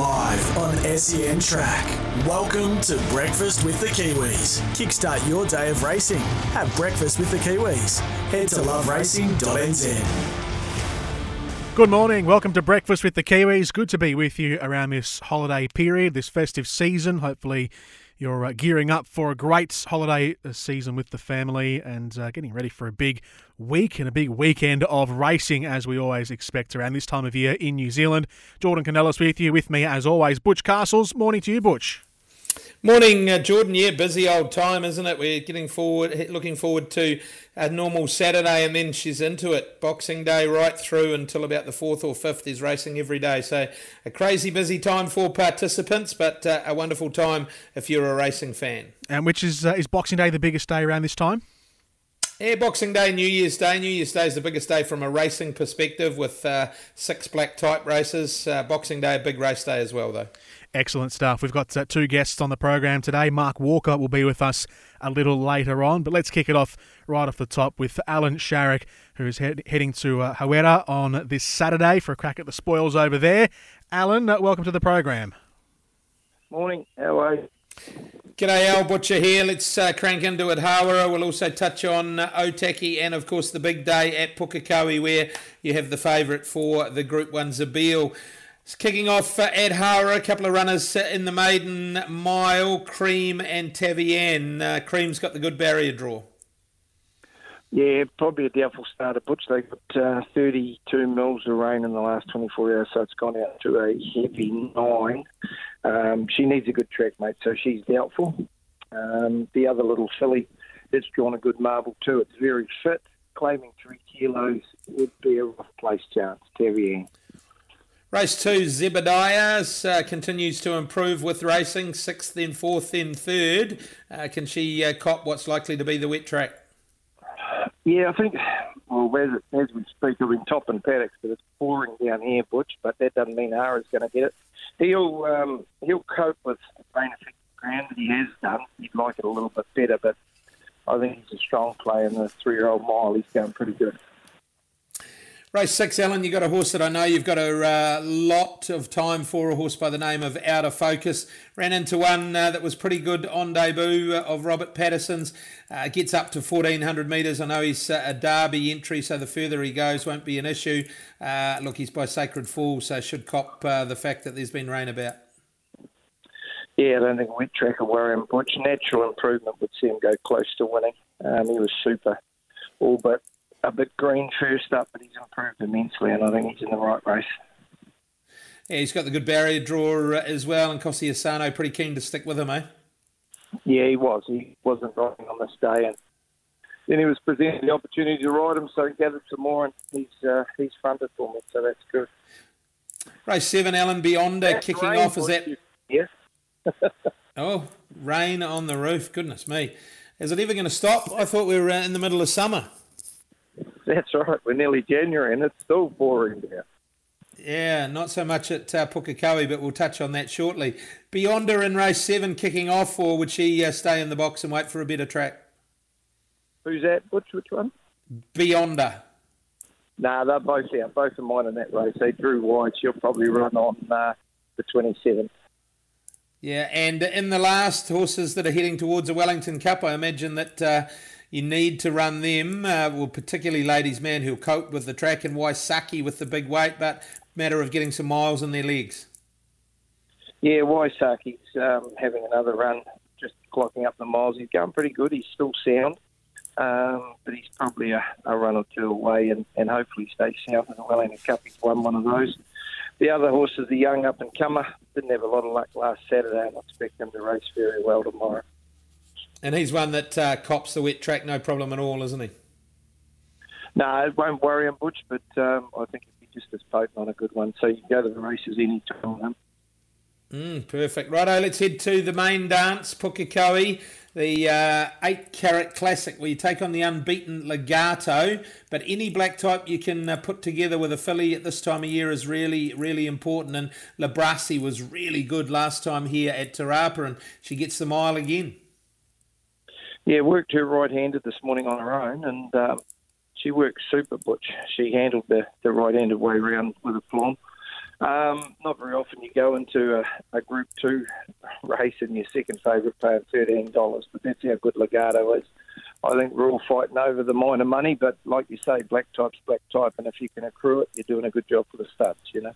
Live on SEN Track. Welcome to Breakfast with the Kiwis. Kickstart your day of racing. Have breakfast with the Kiwis. Head to loveracing.nz. Good morning. Welcome to Breakfast with the Kiwis. Good to be with you around this holiday period, this festive season. Hopefully, you're uh, gearing up for a great holiday uh, season with the family and uh, getting ready for a big week and a big weekend of racing, as we always expect around this time of year in New Zealand. Jordan Canellis with you, with me as always, Butch Castles. Morning to you, Butch. Morning, uh, Jordan. Yeah, busy old time, isn't it? We're getting forward, looking forward to a normal Saturday, and then she's into it. Boxing Day right through until about the fourth or fifth is racing every day. So a crazy busy time for participants, but uh, a wonderful time if you're a racing fan. And which is uh, is Boxing Day the biggest day around this time? Yeah, Boxing Day, New Year's Day. New Year's Day is the biggest day from a racing perspective with uh, six black type races. Uh, Boxing Day, a big race day as well, though. Excellent stuff. We've got uh, two guests on the program today. Mark Walker will be with us a little later on, but let's kick it off right off the top with Alan Sharrock, who's head- heading to uh, Hawera on this Saturday for a crack at the spoils over there. Alan, uh, welcome to the program. Morning. How are you? G'day, Al Butcher here. Let's uh, crank into it. Hawera. We'll also touch on uh, Otaki and, of course, the big day at Pukekohe, where you have the favourite for the Group 1 Zabeel. It's kicking off uh, at Hawera, a couple of runners uh, in the maiden mile, Cream and Tavian. Uh, Cream's got the good barrier draw. Yeah, probably a doubtful start at Butch. They got uh, 32 mils of rain in the last 24 hours, so it's gone out to a heavy nine. Um, she needs a good track, mate, so she's doubtful. Um, the other little filly, it's drawn a good marble too. It's very fit, claiming three kilos would be a rough place chance. Tavian. Race two, Zebediah uh, continues to improve with racing, sixth, then fourth, then third. Uh, can she uh, cop what's likely to be the wet track? Yeah, I think, well, as, as we speak, we're in top and paddocks, but it's pouring down here, Butch, but that doesn't mean Hara's going to get it. He'll um, he'll cope with the rain affected ground that he has done. He'd like it a little bit better, but I think he's a strong player in the three year old mile. He's going pretty good. Race six, Alan, you got a horse that I know you've got a uh, lot of time for, a horse by the name of Out of Focus. Ran into one uh, that was pretty good on debut uh, of Robert Patterson's. Uh, gets up to 1400 metres. I know he's uh, a Derby entry, so the further he goes won't be an issue. Uh, look, he's by Sacred Fall, so should cop the fact that there's been rain about. Yeah, I don't think wet track will worry him much. Natural improvement would see him go close to winning. Um, he was super, all but a bit green first up, but he's improved immensely, and I think he's in the right race. Yeah, he's got the good barrier draw uh, as well, and Kozzi Asano pretty keen to stick with him, eh? Yeah, he was. He wasn't riding on this day, and then he was presented the opportunity to ride him, so he gathered some more, and he's uh, he's fronted for me, so that's good. Race seven, Alan Beyonder kicking off. Is that? Yes. oh, rain on the roof. Goodness me. Is it ever going to stop? I thought we were uh, in the middle of summer. That's right. We're nearly January and it's still pouring down. Yeah, not so much at uh, Pukekohe, but we'll touch on that shortly. Beyonder in race seven kicking off, or would she uh, stay in the box and wait for a better track? Who's that? Which which one? Beyonder. Nah, they're both out. Both of mine in that race. They drew wide. She'll probably run on uh, the 27th. Yeah, and in the last horses that are heading towards the Wellington Cup, I imagine that uh, you need to run them, uh, well, particularly ladies' man who'll cope with the track and Waisaki with the big weight, but matter of getting some miles in their legs. Yeah, Waisaki's um, having another run, just clocking up the miles. He's going pretty good. He's still sound, um, but he's probably a, a, run or two away and, and hopefully stays sound in the Wellington Cup. He's won one of those. The other horse is the young up and comer. Didn't have a lot of luck last Saturday, and I expect him to race very well tomorrow. And he's one that uh, cops the wet track no problem at all, isn't he? No, it won't worry him, Butch, but um, I think if he just as potent on a good one. So you go to the races any time. Mm, perfect. Righto, let's head to the main dance, Pukekohe, the uh, 8 carat classic where you take on the unbeaten Legato. But any black type you can uh, put together with a filly at this time of year is really, really important. And Labrasi was really good last time here at Te Rapa, and she gets the mile again. Yeah, worked her right handed this morning on her own, and um, she worked super, Butch. She handled the, the right handed way around with a plum. Um, not very often you go into a, a Group 2 race and your second favourite paying $13, but that's how good Legato is. I think we're all fighting over the minor money, but like you say, black type's black type, and if you can accrue it, you're doing a good job for the studs, you know.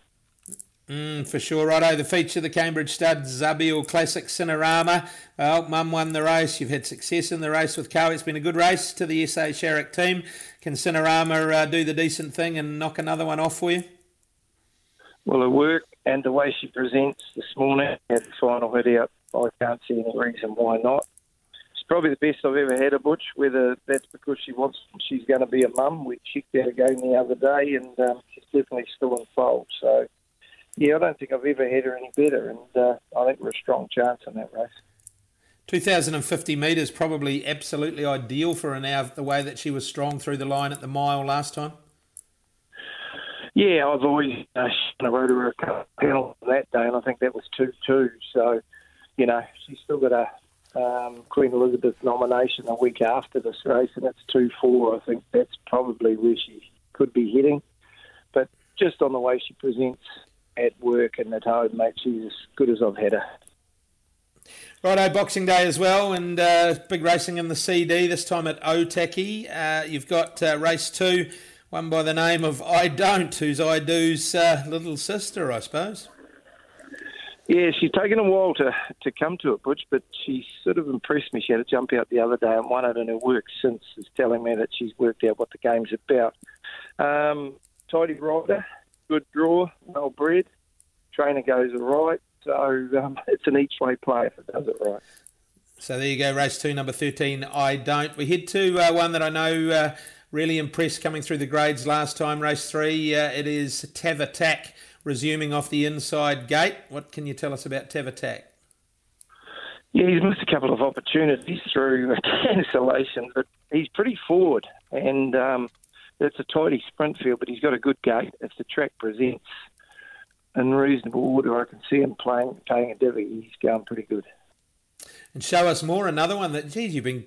Mm, for sure, righto. The feature, of the Cambridge Stud Zabeel Classic Cinerama. Well, Mum won the race. You've had success in the race with Cowie. It's been a good race to the SA Sharrock team. Can Cinerama uh, do the decent thing and knock another one off for you? Well, her work and the way she presents this morning at the final hit out, I can't see any reason why not. She's probably the best I've ever had a Butch, whether that's because she wants she's going to be a mum. We checked out again the other day and um, she's definitely still in fold. So, yeah, I don't think I've ever had her any better, and uh, I think we're a strong chance in that race. 2050 metres probably absolutely ideal for her now, the way that she was strong through the line at the mile last time. Yeah, I've always uh, rode her a couple of that day, and I think that was 2 2. So, you know, she's still got a um, Queen Elizabeth nomination a week after this race, and it's 2 4. I think that's probably where she could be heading. But just on the way she presents at work and at home, mate, she's as good as I've had her. Righto, Boxing Day as well, and uh, big racing in the CD, this time at Otaki. Uh, you've got uh, race two one by the name of I Don't, who's I Do's uh, little sister, I suppose. Yeah, she's taken a while to, to come to it, Butch, but she sort of impressed me. She had a jump out the other day and won it, and her work since is telling me that she's worked out what the game's about. Um, tidy rider, good draw, well bred, trainer goes right, so um, it's an each way play if it does it right. So there you go, race two, number 13, I Don't. We head to uh, one that I know uh, Really impressed coming through the grades last time, race three. Uh, it is Tav Attack resuming off the inside gate. What can you tell us about Tav Attack? Yeah, he's missed a couple of opportunities through cancellation, but he's pretty forward, and um, it's a tidy sprint field. But he's got a good gait. If the track presents in reasonable order, I can see him playing, playing a divvy. He's going pretty good. And show us more. Another one that, geez, you've been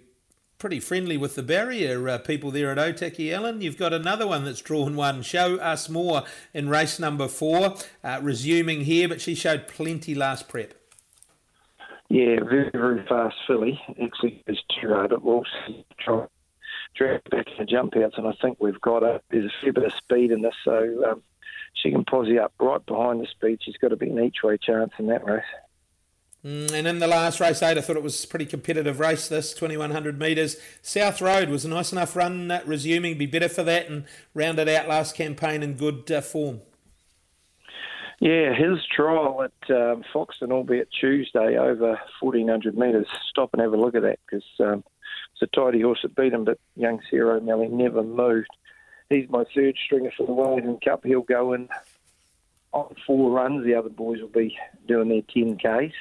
pretty friendly with the barrier uh, people there at Otaki, Ellen. You've got another one that's drawn one. Show us more in race number four, uh, resuming here, but she showed plenty last prep. Yeah, very, very fast filly. Actually, it's too hard. It will try drag back in the jump outs, and I think we've got her. There's a fair bit of speed in this, so um, she can posse up right behind the speed. She's got to be an each way chance in that race. Mm, and in the last race eight, I thought it was a pretty competitive race. This 2100 metres, South Road was a nice enough run, uh, resuming, be better for that, and rounded out last campaign in good uh, form. Yeah, his trial at um, Foxton, albeit Tuesday, over 1400 metres. Stop and have a look at that because um, it's a tidy horse that beat him, but young Sarah O'Malley never moved. He's my third stringer for the Wellington Cup. He'll go in on four runs. The other boys will be doing their 10Ks.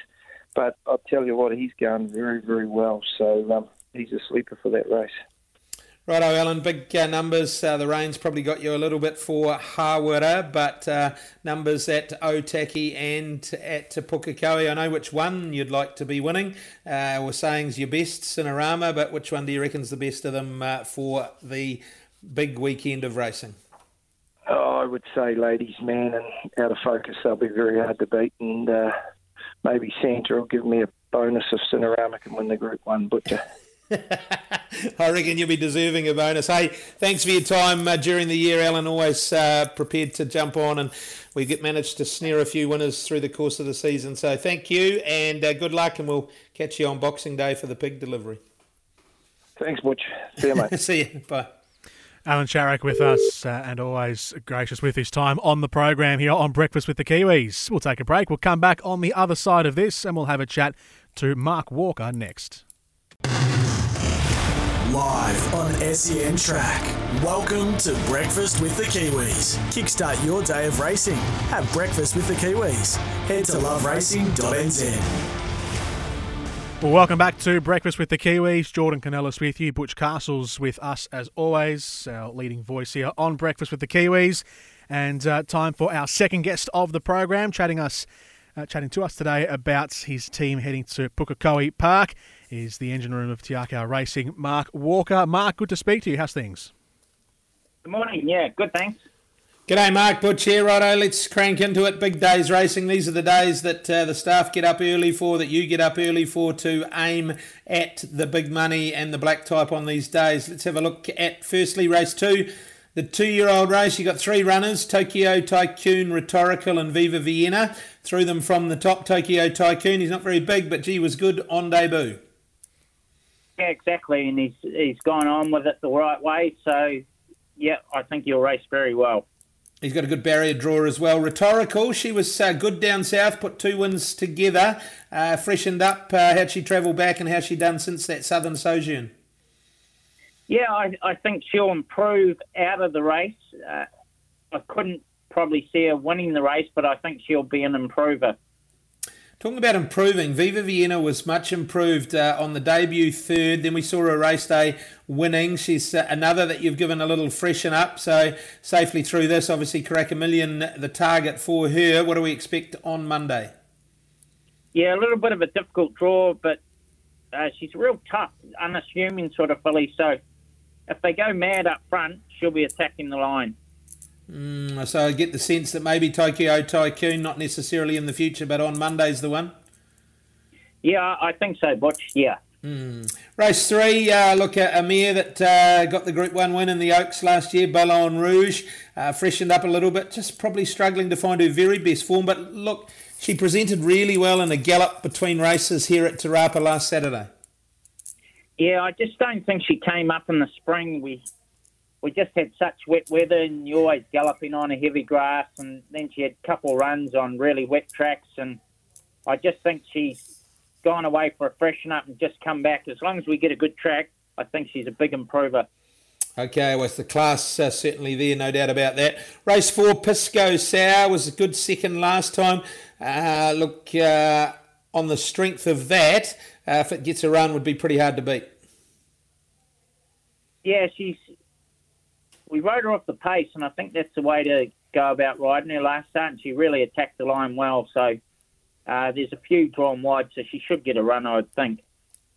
But I'll tell you what, he's going very, very well. So um, he's a sleeper for that race. Righto, Alan. Big uh, numbers. Uh, the rain's probably got you a little bit for Hawera, but uh, numbers at Otaki and at Pukekohe. I know which one you'd like to be winning. Uh, we're saying's your best, Cinerama, but which one do you reckon's the best of them uh, for the big weekend of racing? Oh, I would say Ladies Man and Out of Focus. They'll be very hard to beat, and uh, maybe Santa will give me a bonus if Cinerama can win the Group 1 Butcher. I reckon you'll be deserving a bonus. Hey, thanks for your time uh, during the year, Alan. Always uh, prepared to jump on, and we get managed to snare a few winners through the course of the season. So thank you, and uh, good luck, and we'll catch you on Boxing Day for the pig delivery. Thanks, Butch. See you, mate. See you. Bye. Alan Sharrock with us, uh, and always gracious with his time on the program here on Breakfast with the Kiwis. We'll take a break. We'll come back on the other side of this, and we'll have a chat to Mark Walker next. Live on SEN Track. Welcome to Breakfast with the Kiwis. Kickstart your day of racing. Have breakfast with the Kiwis. Head to loveracing.nz. Well, welcome back to Breakfast with the Kiwis. Jordan Canellis with you. Butch Castles with us as always, our leading voice here on Breakfast with the Kiwis. And uh, time for our second guest of the program, chatting us, uh, chatting to us today about his team heading to Pukekohe Park. Is the engine room of Te Akau Racing, Mark Walker. Mark, good to speak to you. How's things? Good morning. Yeah, good. Thanks. G'day, Mark Butch here. Righto, let's crank into it. Big days racing. These are the days that uh, the staff get up early for, that you get up early for to aim at the big money and the black type on these days. Let's have a look at firstly race two. The two-year-old race, you got three runners: Tokyo Tycoon, Rhetorical, and Viva Vienna. Threw them from the top. Tokyo Tycoon, he's not very big, but gee, was good on debut. Yeah, exactly, and he's he's gone on with it the right way. So, yeah, I think he'll race very well. He's got a good barrier draw as well. Rhetorical, she was uh, good down south, put two wins together, uh, freshened up. Uh, how'd she travel back and how's she done since that southern sojourn? Yeah, I, I think she'll improve out of the race. Uh, I couldn't probably see her winning the race, but I think she'll be an improver. Talking about improving, Viva Vienna was much improved uh, on the debut third. Then we saw her race day winning. She's uh, another that you've given a little freshen up. So safely through this, obviously, Crack a Million, the target for her. What do we expect on Monday? Yeah, a little bit of a difficult draw, but uh, she's real tough, unassuming sort of filly. So if they go mad up front, she'll be attacking the line. Mm, so I get the sense that maybe Tokyo Tycoon, not necessarily in the future, but on Monday's the one. Yeah, I think so, Butch. Yeah. Mm. Race three, uh, look at Amir that uh, got the Group 1 win in the Oaks last year, Ballon Rouge, uh, freshened up a little bit, just probably struggling to find her very best form. But look, she presented really well in a gallop between races here at Te Rapa last Saturday. Yeah, I just don't think she came up in the spring. We we just had such wet weather, and you're always galloping on a heavy grass, and then she had a couple runs on really wet tracks, and I just think she's gone away for a freshen up and just come back. As long as we get a good track, I think she's a big improver. Okay, well, the class uh, certainly there, no doubt about that. Race four, Pisco Sour was a good second last time. Uh, look, uh, on the strength of that, uh, if it gets a run, would be pretty hard to beat. Yeah, she's we rode her off the pace, and I think that's the way to go about riding her last start. And she really attacked the line well. So uh, there's a few drawn wide, so she should get a run, I would think.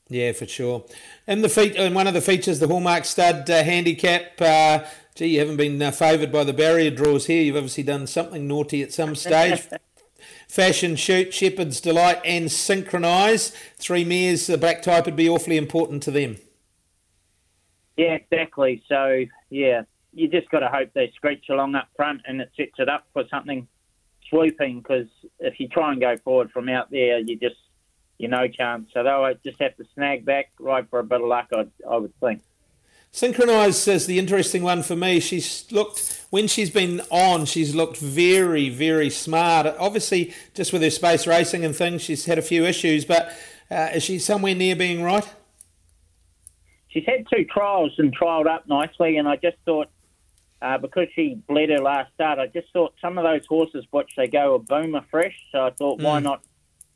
Yeah, for sure. And the feat, and one of the features, the Hallmark Stud uh, handicap. Uh, gee, you haven't been uh, favoured by the barrier draws here. You've obviously done something naughty at some stage. Fashion Shoot, Shepherd's Delight, and Synchronise. Three mares, the black type would be awfully important to them. Yeah, exactly. So, yeah, you just got to hope they screech along up front and it sets it up for something swooping. Because if you try and go forward from out there, you just you no chance. So they'll just have to snag back, ride for a bit of luck. I, I would think. Synchronized is the interesting one for me. She's looked when she's been on, she's looked very, very smart. Obviously, just with her space racing and things, she's had a few issues. But uh, is she somewhere near being right? She's had two trials and trialled up nicely, and I just thought uh, because she bled her last start, I just thought some of those horses, watch they go a boomer fresh, so I thought, mm. why not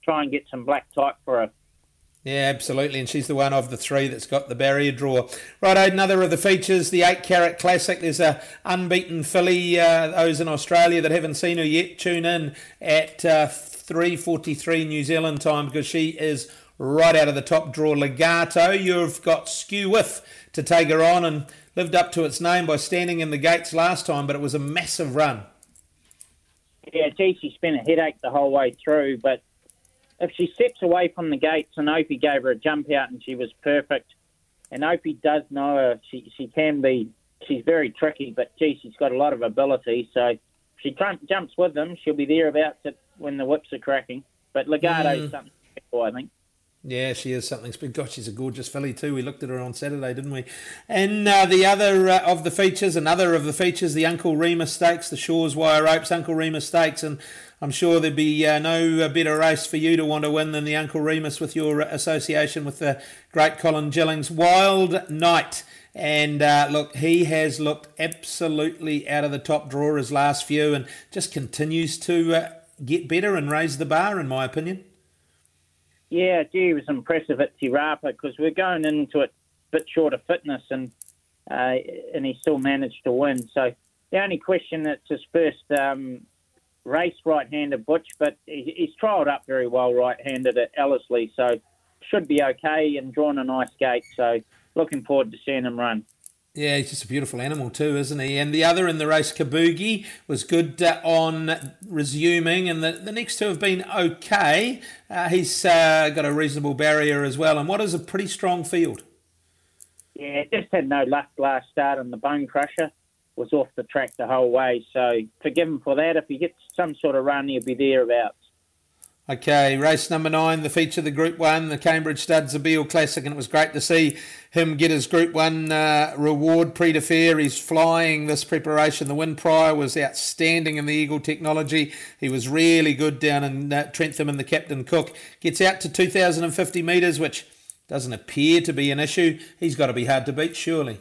try and get some black type for her? Yeah, absolutely, and she's the one of the three that's got the barrier draw. Right, another of the features, the eight carat classic. There's a unbeaten filly. Uh, those in Australia that haven't seen her yet, tune in at uh, three forty three New Zealand time because she is right out of the top draw. Legato, you've got Skew With to take her on and lived up to its name by standing in the gates last time, but it was a massive run. Yeah, gee, she spent a headache the whole way through, but if she steps away from the gates and Opie gave her a jump out and she was perfect, and Opie does know her, she, she can be, she's very tricky, but gee, she's got a lot of ability, so if she jumps with them, she'll be thereabouts when the whips are cracking. But Legato's mm. something I think. Yeah, she is something. Gosh, she's a gorgeous filly too. We looked at her on Saturday, didn't we? And uh, the other uh, of the features, another of the features, the Uncle Remus Stakes, the Shaw's Wire Ropes, Uncle Remus Stakes, and I'm sure there'd be uh, no uh, better race for you to want to win than the Uncle Remus with your association with the great Colin Gillings. Wild Night. And uh, look, he has looked absolutely out of the top drawer his last few and just continues to uh, get better and raise the bar, in my opinion. Yeah, gee, it was impressive at Te Rapa because we're going into it a bit short of fitness and uh, and he still managed to win. So the only question it's his first um, race right-handed Butch, but he, he's trialled up very well right-handed at Ellerslie, so should be okay and drawn a nice gate. So looking forward to seeing him run. Yeah, he's just a beautiful animal too, isn't he? And the other in the race, Kabuki, was good uh, on resuming, and the, the next two have been okay. Uh, he's uh, got a reasonable barrier as well, and what is a pretty strong field. Yeah, just had no luck last start, and the Bone Crusher was off the track the whole way. So forgive him for that. If he gets some sort of run, he'll be thereabouts. Okay, race number nine, the feature of the Group One, the Cambridge Stud Zabeel Classic, and it was great to see him get his Group One uh, reward Prise de Fer. He's flying this preparation. The win prior was outstanding in the Eagle technology. He was really good down in uh, Trentham and the Captain Cook. Gets out to 2,050 metres, which doesn't appear to be an issue. He's got to be hard to beat, surely.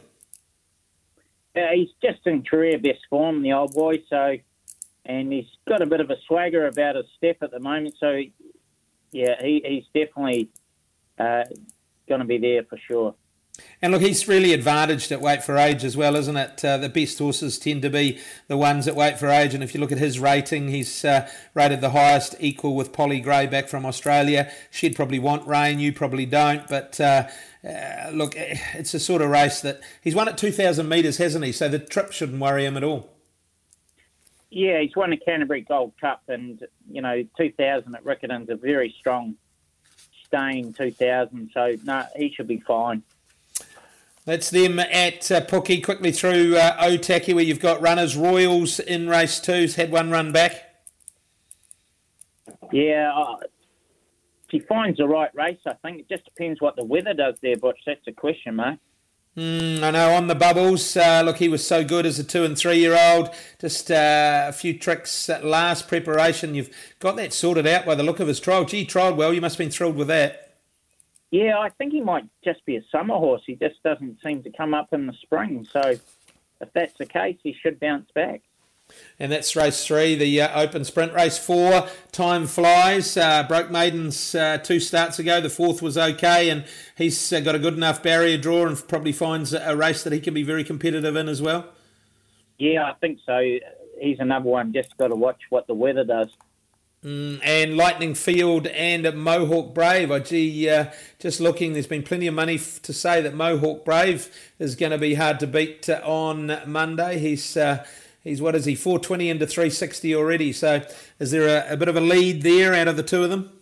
Yeah, he's just in career best form, the old boy, so and he's got a bit of a swagger about his step at the moment. So, yeah, he, he's definitely uh, going to be there for sure. And look, he's really advantaged at weight for age as well, isn't it? Uh, the best horses tend to be the ones at weight for age. And if you look at his rating, he's uh, rated the highest, equal with Polly Gray back from Australia. She'd probably want rain, you probably don't. But uh, uh look, it's a sort of race that he's won at 2,000 metres, hasn't he? So the trip shouldn't worry him at all. Yeah, he's won the Canterbury Gold Cup, and you know, 2000 at Riccarton's a very strong staying 2000. So no, he should be fine. That's them at uh, Pookie. Quickly through uh, Otaki, where you've got runners Royals in race two's had one run back. Yeah, uh, if he finds the right race, I think it just depends what the weather does there, Butch. That's a question, mate. Mm, I know on the bubbles. Uh, look, he was so good as a two and three year old. Just uh, a few tricks at last preparation. You've got that sorted out by the look of his trial. Gee, tried well. You must have been thrilled with that. Yeah, I think he might just be a summer horse. He just doesn't seem to come up in the spring. So if that's the case, he should bounce back. And that's race three, the uh, open sprint. Race four, time flies. Uh, broke maidens uh, two starts ago. The fourth was okay, and he's uh, got a good enough barrier draw and probably finds a race that he can be very competitive in as well. Yeah, I think so. He's another one. Just got to watch what the weather does. Mm, and Lightning Field and Mohawk Brave. Oh, gee, uh, just looking, there's been plenty of money f- to say that Mohawk Brave is going to be hard to beat uh, on Monday. He's uh, He's what is he? 420 into 360 already. So is there a, a bit of a lead there out of the two of them?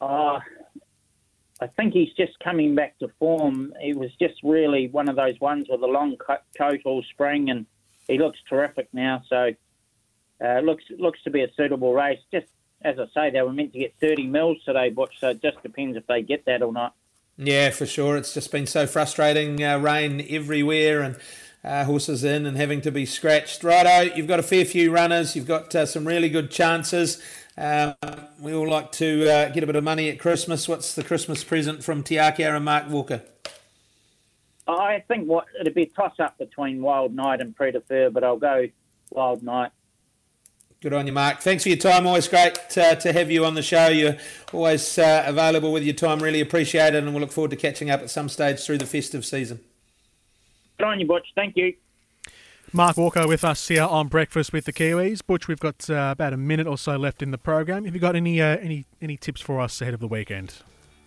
Uh, I think he's just coming back to form. He was just really one of those ones with a long coat all spring, and he looks terrific now. So uh, looks looks to be a suitable race. Just as I say, they were meant to get 30 mils today, Butch. So it just depends if they get that or not. Yeah, for sure. It's just been so frustrating. Uh, rain everywhere, and uh, horses in and having to be scratched. Righto, you've got a fair few runners. You've got uh, some really good chances. Uh, we all like to uh, get a bit of money at Christmas. What's the Christmas present from Te Akau and Mark Walker? I think what it'd be a toss up between Wild Night and Prise de Fer, but I'll go Wild Night. Good on you, Mark. Thanks for your time. Always great uh, to have you on the show. You're always uh, available with your time. Really appreciate it, and we'll look forward to catching up at some stage through the festive season. Good on you, Butch. Thank you. Mark Walker with us here on Breakfast with the Kiwis. Butch, we've got uh, about a minute or so left in the program. Have you got any uh, any any tips for us ahead of the weekend?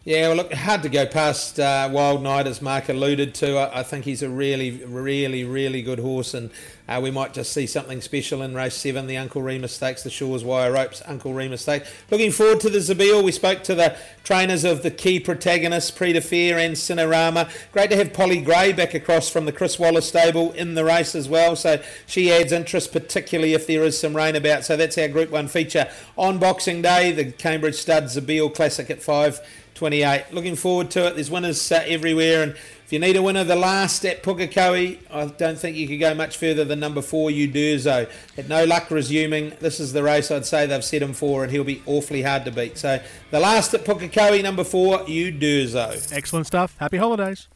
Yeah, well, look, hard to go past uh, Wild Night, as Mark alluded to. I, I, think he's a really, really, really good horse, and uh, we might just see something special in race seven, the Uncle Remus Stakes, the Shaw's Wire Ropes Uncle Remus Stakes. Looking forward to the Zabeel. We spoke to the trainers of the key protagonists, de Fer and Cinerama. Great to have Polly Gray back across from the Chris Waller stable in the race as well, so she adds interest, particularly if there is some rain about. So that's our Group 1 feature on Boxing Day, the Cambridge Stud Zabeel Classic at 5. 28. Looking forward to it. There's winners everywhere, and if you need a winner, the last at Pukekohe, I don't think you could go much further than number four, Udurzo. Had no luck resuming. This is the race I'd say they've set him for, and he'll be awfully hard to beat. So the last at Pukekohe, number four, Udurzo. Excellent stuff. Happy holidays.